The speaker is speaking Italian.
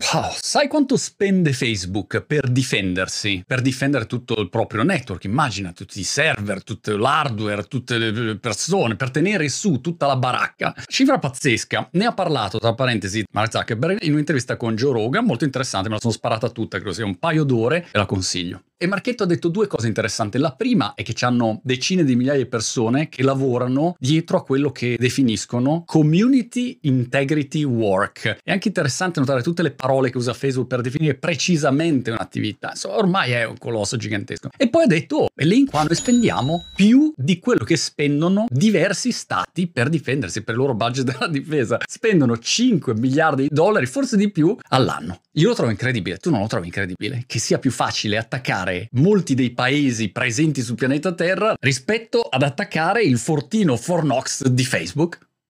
Wow, sai quanto spende Facebook per difendersi? Per difendere tutto il proprio network? Immagina tutti i server, tutto l'hardware, tutte le persone, per tenere su tutta la baracca. Cifra pazzesca. Ne ha parlato, tra parentesi, Mark Zuckerberg in un'intervista con Joe Rogan, molto interessante, me la sono sparata tutta, credo sia un paio d'ore e la consiglio. E Marchetto ha detto due cose interessanti. La prima è che c'hanno decine di migliaia di persone che lavorano dietro a quello che definiscono community integrity work. È anche interessante notare tutte le parole che usa Facebook per definire precisamente un'attività. Insomma, ormai è un colosso gigantesco. E poi ha detto, oh, e lì quando spendiamo più di quello che spendono diversi stati per difendersi, per il loro budget della difesa. Spendono 5 miliardi di dollari, forse di più, all'anno. Io lo trovo incredibile, tu non lo trovi incredibile? Che sia più facile attaccare molti dei paesi presenti sul pianeta Terra rispetto ad attaccare il fortino Fornox di Facebook.